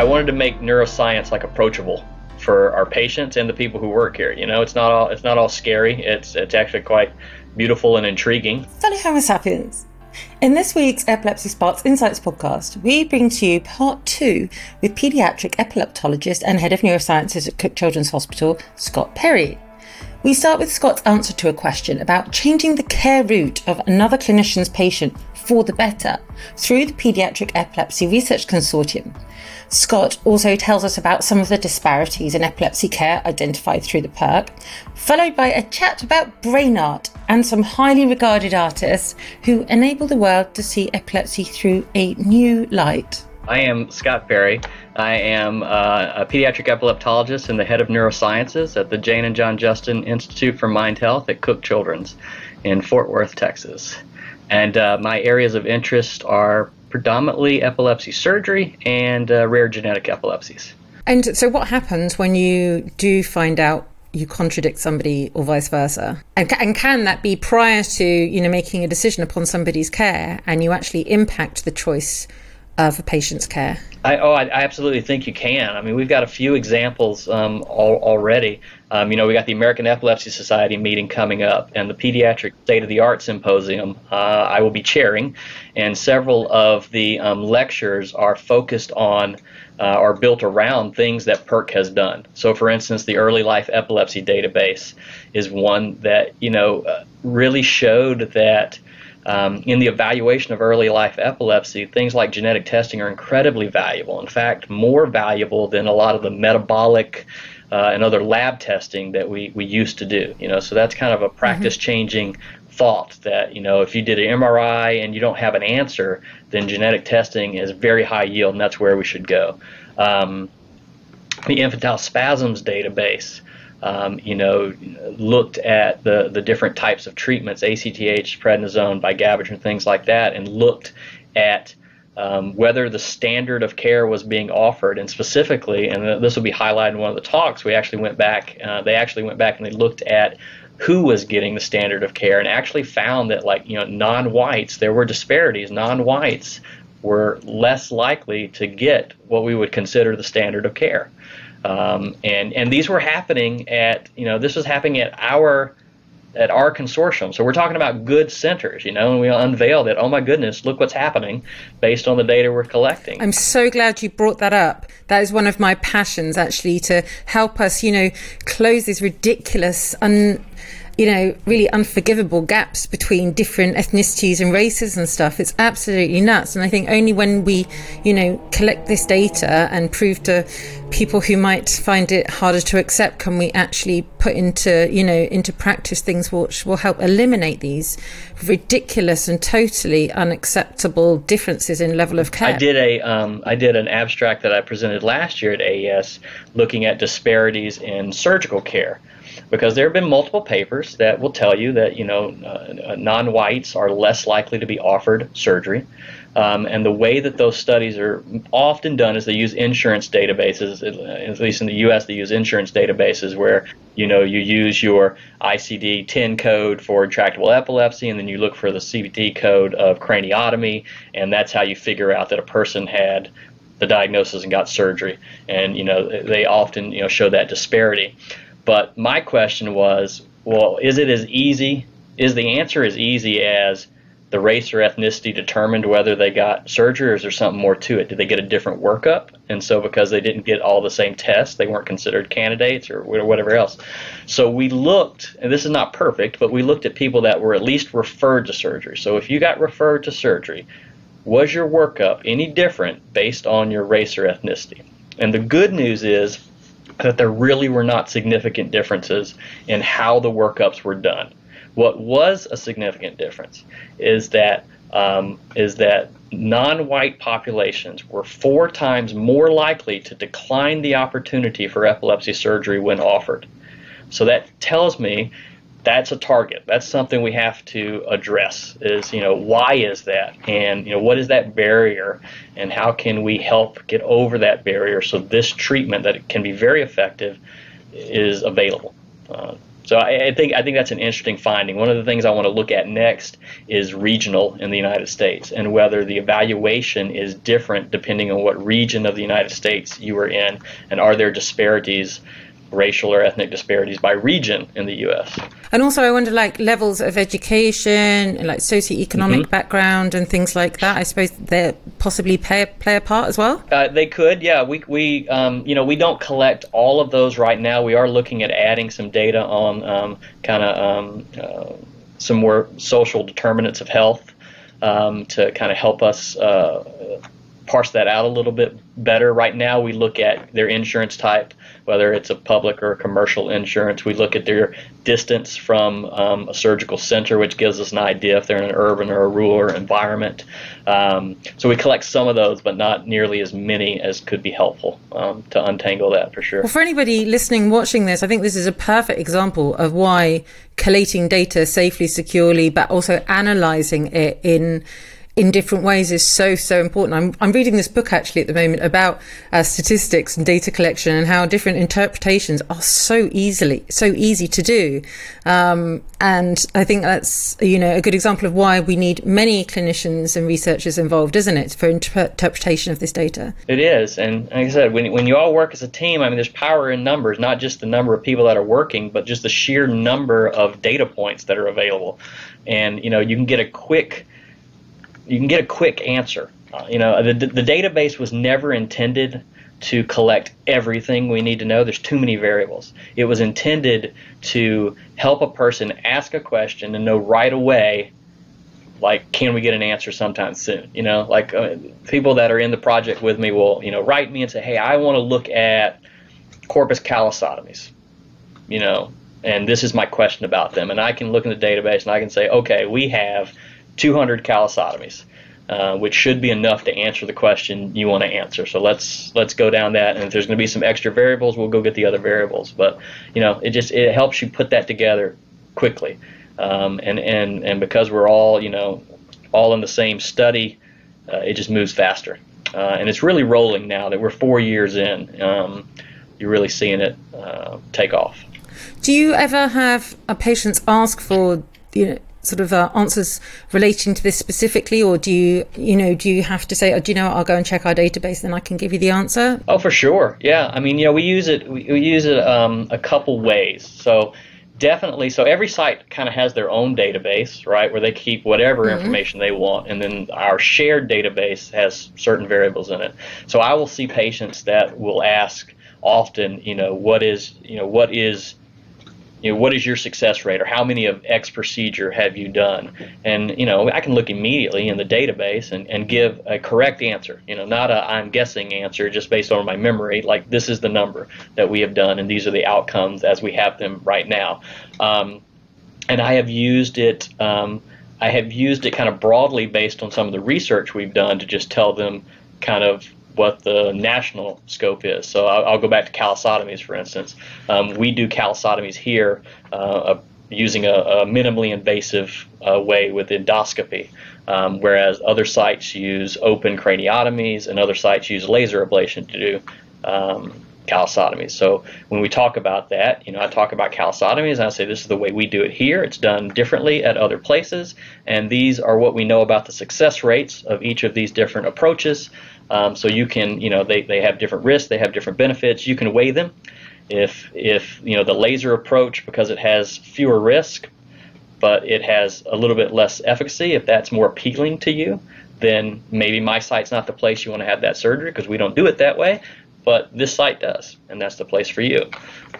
I wanted to make neuroscience like approachable for our patients and the people who work here. You know, it's not all it's not all scary. It's it's actually quite beautiful and intriguing. Fellow Homo sapiens. In this week's Epilepsy Sparks Insights podcast, we bring to you part two with paediatric epileptologist and head of neurosciences at Cook Children's Hospital, Scott Perry. We start with Scott's answer to a question about changing the care route of another clinician's patient for the better through the Paediatric Epilepsy Research Consortium. Scott also tells us about some of the disparities in epilepsy care identified through the PERC, followed by a chat about brain art and some highly regarded artists who enable the world to see epilepsy through a new light. I am Scott Perry. I am uh, a pediatric epileptologist and the head of neurosciences at the Jane and John Justin Institute for Mind Health at Cook Children's in Fort Worth, Texas. And uh, my areas of interest are predominantly epilepsy surgery and uh, rare genetic epilepsies. And so, what happens when you do find out you contradict somebody or vice versa? And, and can that be prior to you know making a decision upon somebody's care, and you actually impact the choice of a patient's care? I, oh, I, I, absolutely think you can. I mean, we've got a few examples um, already. Um, you know, we got the American Epilepsy Society meeting coming up, and the Pediatric State of the Art Symposium uh, I will be chairing, and several of the um, lectures are focused on uh, are built around things that PERC has done. So, for instance, the Early Life Epilepsy Database is one that you know uh, really showed that um, in the evaluation of early life epilepsy, things like genetic testing are incredibly valuable. In fact, more valuable than a lot of the metabolic uh, and other lab testing that we, we used to do. You know, so that's kind of a practice changing mm-hmm. thought that you know if you did an MRI and you don't have an answer, then genetic testing is very high yield, and that's where we should go. Um, the infantile spasms database um, you know, looked at the, the different types of treatments, ACTH, prednisone, vigabatrin, things like that, and looked at um, whether the standard of care was being offered. And specifically, and this will be highlighted in one of the talks, we actually went back, uh, they actually went back and they looked at who was getting the standard of care and actually found that, like, you know, non whites, there were disparities. Non whites were less likely to get what we would consider the standard of care. Um, and and these were happening at you know this was happening at our at our consortium. So we're talking about good centers, you know, and we unveil that, oh my goodness, look what's happening based on the data we're collecting. I'm so glad you brought that up. That is one of my passions, actually, to help us, you know, close these ridiculous, un- you know, really unforgivable gaps between different ethnicities and races and stuff. It's absolutely nuts. And I think only when we, you know, collect this data and prove to people who might find it harder to accept can we actually put into, you know, into practice things which will help eliminate these ridiculous and totally unacceptable differences in level of care. I did a um, I did an abstract that I presented last year at AES looking at disparities in surgical care because there have been multiple papers that will tell you that you know uh, non-whites are less likely to be offered surgery. Um, and the way that those studies are often done is they use insurance databases. At least in the U.S., they use insurance databases where you know you use your ICD-10 code for intractable epilepsy, and then you look for the CPT code of craniotomy, and that's how you figure out that a person had the diagnosis and got surgery. And you know they often you know show that disparity. But my question was, well, is it as easy? Is the answer as easy as the race or ethnicity determined whether they got surgery, or is there something more to it? Did they get a different workup? And so, because they didn't get all the same tests, they weren't considered candidates or whatever else. So, we looked, and this is not perfect, but we looked at people that were at least referred to surgery. So, if you got referred to surgery, was your workup any different based on your race or ethnicity? And the good news is that there really were not significant differences in how the workups were done. What was a significant difference is that um, is that non-white populations were four times more likely to decline the opportunity for epilepsy surgery when offered. So that tells me that's a target. That's something we have to address. Is you know why is that, and you know what is that barrier, and how can we help get over that barrier so this treatment that can be very effective is available. Uh, So I, I, think I think that's an interesting finding. One of the things I want to look at next is regional in the United States and whether the evaluation is different depending on what region of the United States you are in, and are there disparities racial or ethnic disparities by region in the U.S. And also, I wonder, like levels of education, like socioeconomic mm-hmm. background, and things like that. I suppose they possibly play play a part as well. Uh, they could, yeah. We we um, you know we don't collect all of those right now. We are looking at adding some data on um, kind of um, uh, some more social determinants of health um, to kind of help us. Uh, parse that out a little bit better. Right now, we look at their insurance type, whether it's a public or a commercial insurance. We look at their distance from um, a surgical center, which gives us an idea if they're in an urban or a rural environment. Um, so we collect some of those, but not nearly as many as could be helpful um, to untangle that for sure. Well, for anybody listening, watching this, I think this is a perfect example of why collating data safely, securely, but also analyzing it in in different ways is so so important. I'm I'm reading this book actually at the moment about uh, statistics and data collection and how different interpretations are so easily so easy to do, um, and I think that's you know a good example of why we need many clinicians and researchers involved, isn't it, for inter- interpretation of this data? It is, and like I said, when when you all work as a team, I mean, there's power in numbers, not just the number of people that are working, but just the sheer number of data points that are available, and you know you can get a quick you can get a quick answer. Uh, you know, the, the database was never intended to collect everything we need to know. There's too many variables. It was intended to help a person ask a question and know right away, like, can we get an answer sometime soon? You know, like uh, people that are in the project with me will, you know, write me and say, hey, I want to look at corpus callosotomies, you know, and this is my question about them. And I can look in the database and I can say, okay, we have 200 callosotomies, uh, which should be enough to answer the question you want to answer. So let's let's go down that, and if there's going to be some extra variables, we'll go get the other variables. But you know, it just it helps you put that together quickly, um, and and and because we're all you know all in the same study, uh, it just moves faster, uh, and it's really rolling now that we're four years in. Um, you're really seeing it uh, take off. Do you ever have a patients ask for you know sort of uh, answers relating to this specifically, or do you, you know, do you have to say, oh, do you know what, I'll go and check our database, then I can give you the answer? Oh, for sure. Yeah. I mean, you know, we use it. We, we use it um, a couple ways. So definitely. So every site kind of has their own database, right, where they keep whatever mm-hmm. information they want, and then our shared database has certain variables in it. So I will see patients that will ask often, you know, what is, you know, what is you know, what is your success rate or how many of X procedure have you done? And, you know, I can look immediately in the database and, and give a correct answer, you know, not a I'm guessing answer just based on my memory, like this is the number that we have done and these are the outcomes as we have them right now. Um, and I have used it, um, I have used it kind of broadly based on some of the research we've done to just tell them kind of what the national scope is. So I'll, I'll go back to callosotomies, for instance. Um, we do callosotomies here uh, using a, a, minimally invasive uh, way with endoscopy, um, whereas other sites use open craniotomies and other sites use laser ablation to do um, callosotomies. So when we talk about that, you know, I talk about callosotomies and I say this is the way we do it here. It's done differently at other places, and these are what we know about the success rates of each of these different approaches. Um, so you can, you know, they, they have different risks, they have different benefits. You can weigh them. If if you know the laser approach because it has fewer risk, but it has a little bit less efficacy, if that's more appealing to you, then maybe my site's not the place you want to have that surgery because we don't do it that way. But this site does, and that's the place for you.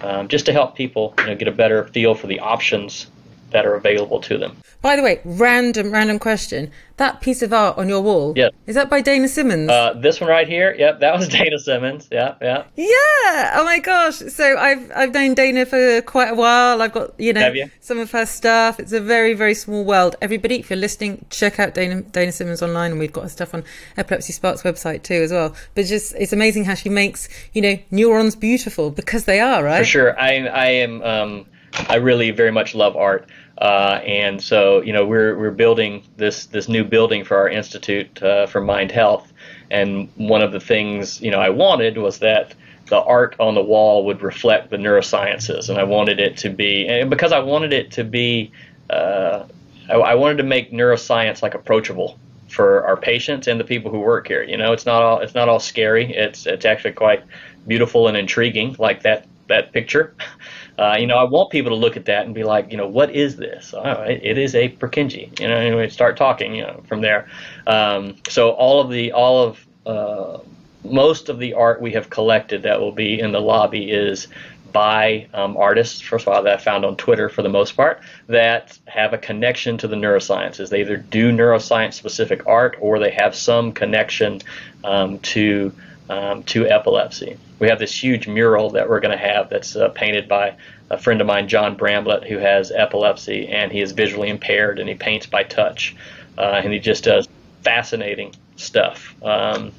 Um, just to help people, you know, get a better feel for the options that are available to them. By the way, random, random question. That piece of art on your wall, yeah. is that by Dana Simmons? Uh, this one right here, yep, that was Dana Simmons. Yeah, yeah. Yeah. Oh my gosh. So I've I've known Dana for quite a while. I've got you know you? some of her stuff. It's a very very small world. Everybody, if you're listening, check out Dana Dana Simmons online, and we've got her stuff on Epilepsy Sparks website too as well. But just it's amazing how she makes you know neurons beautiful because they are right. For sure. I I am. Um, I really very much love art. Uh, and so, you know, we're, we're building this, this new building for our Institute uh, for Mind Health. And one of the things, you know, I wanted was that the art on the wall would reflect the neurosciences. And I wanted it to be, and because I wanted it to be, uh, I, I wanted to make neuroscience like approachable for our patients and the people who work here. You know, it's not all it's not all scary. It's it's actually quite beautiful and intriguing, like that that picture. Uh, you know, I want people to look at that and be like, you know, what is this? Oh, it, it is a Purkinje. You know, and we start talking, you know, from there. Um, so all of the all of uh, most of the art we have collected that will be in the lobby is by um, artists, first of all, that I found on Twitter for the most part, that have a connection to the neurosciences. They either do neuroscience specific art or they have some connection um, to um, to epilepsy. We have this huge mural that we're going to have that's uh, painted by a friend of mine, John Bramblett, who has epilepsy and he is visually impaired and he paints by touch. Uh, and he just does fascinating stuff. Um,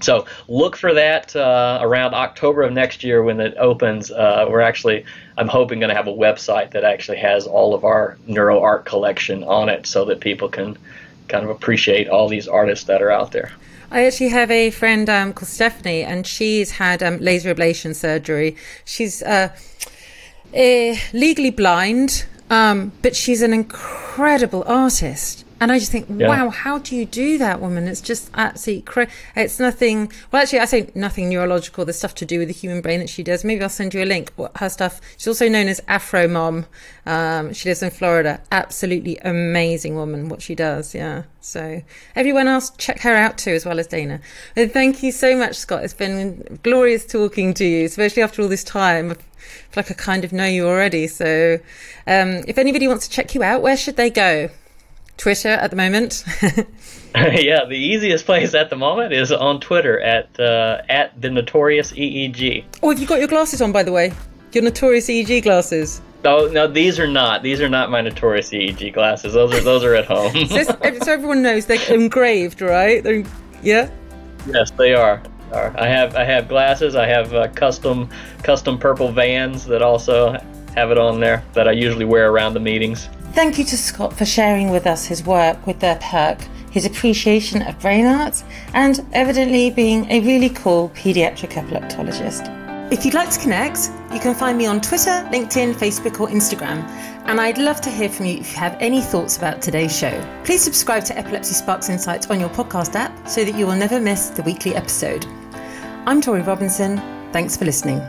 so look for that uh, around October of next year when it opens. Uh, we're actually, I'm hoping, going to have a website that actually has all of our neuro art collection on it, so that people can kind of appreciate all these artists that are out there. I actually have a friend um, called Stephanie, and she's had um, laser ablation surgery. She's uh, eh, legally blind, um, but she's an incredible artist. And I just think, yeah. wow, how do you do that, woman? It's just absolutely crazy. It's nothing. Well, actually, I say nothing neurological. There's stuff to do with the human brain that she does. Maybe I'll send you a link. Her stuff. She's also known as Afro Mom. Um, she lives in Florida. Absolutely amazing woman. What she does, yeah. So everyone else, check her out too, as well as Dana. And thank you so much, Scott. It's been glorious talking to you, especially after all this time. I feel like I kind of know you already. So, um, if anybody wants to check you out, where should they go? Twitter at the moment? yeah, the easiest place at the moment is on Twitter at uh, at the notorious EEG. Oh, have you got your glasses on, by the way? Your notorious EEG glasses. Oh no, these are not. These are not my notorious EEG glasses. Those are those are at home. so, so, everyone knows they're engraved, right? They're, yeah. Yes, they are. I have I have glasses. I have uh, custom custom purple Vans that also have it on there that I usually wear around the meetings. Thank you to Scott for sharing with us his work with their PERC, his appreciation of brain arts, and evidently being a really cool paediatric epileptologist. If you'd like to connect, you can find me on Twitter, LinkedIn, Facebook, or Instagram. And I'd love to hear from you if you have any thoughts about today's show. Please subscribe to Epilepsy Sparks Insights on your podcast app so that you will never miss the weekly episode. I'm Torie Robinson. Thanks for listening.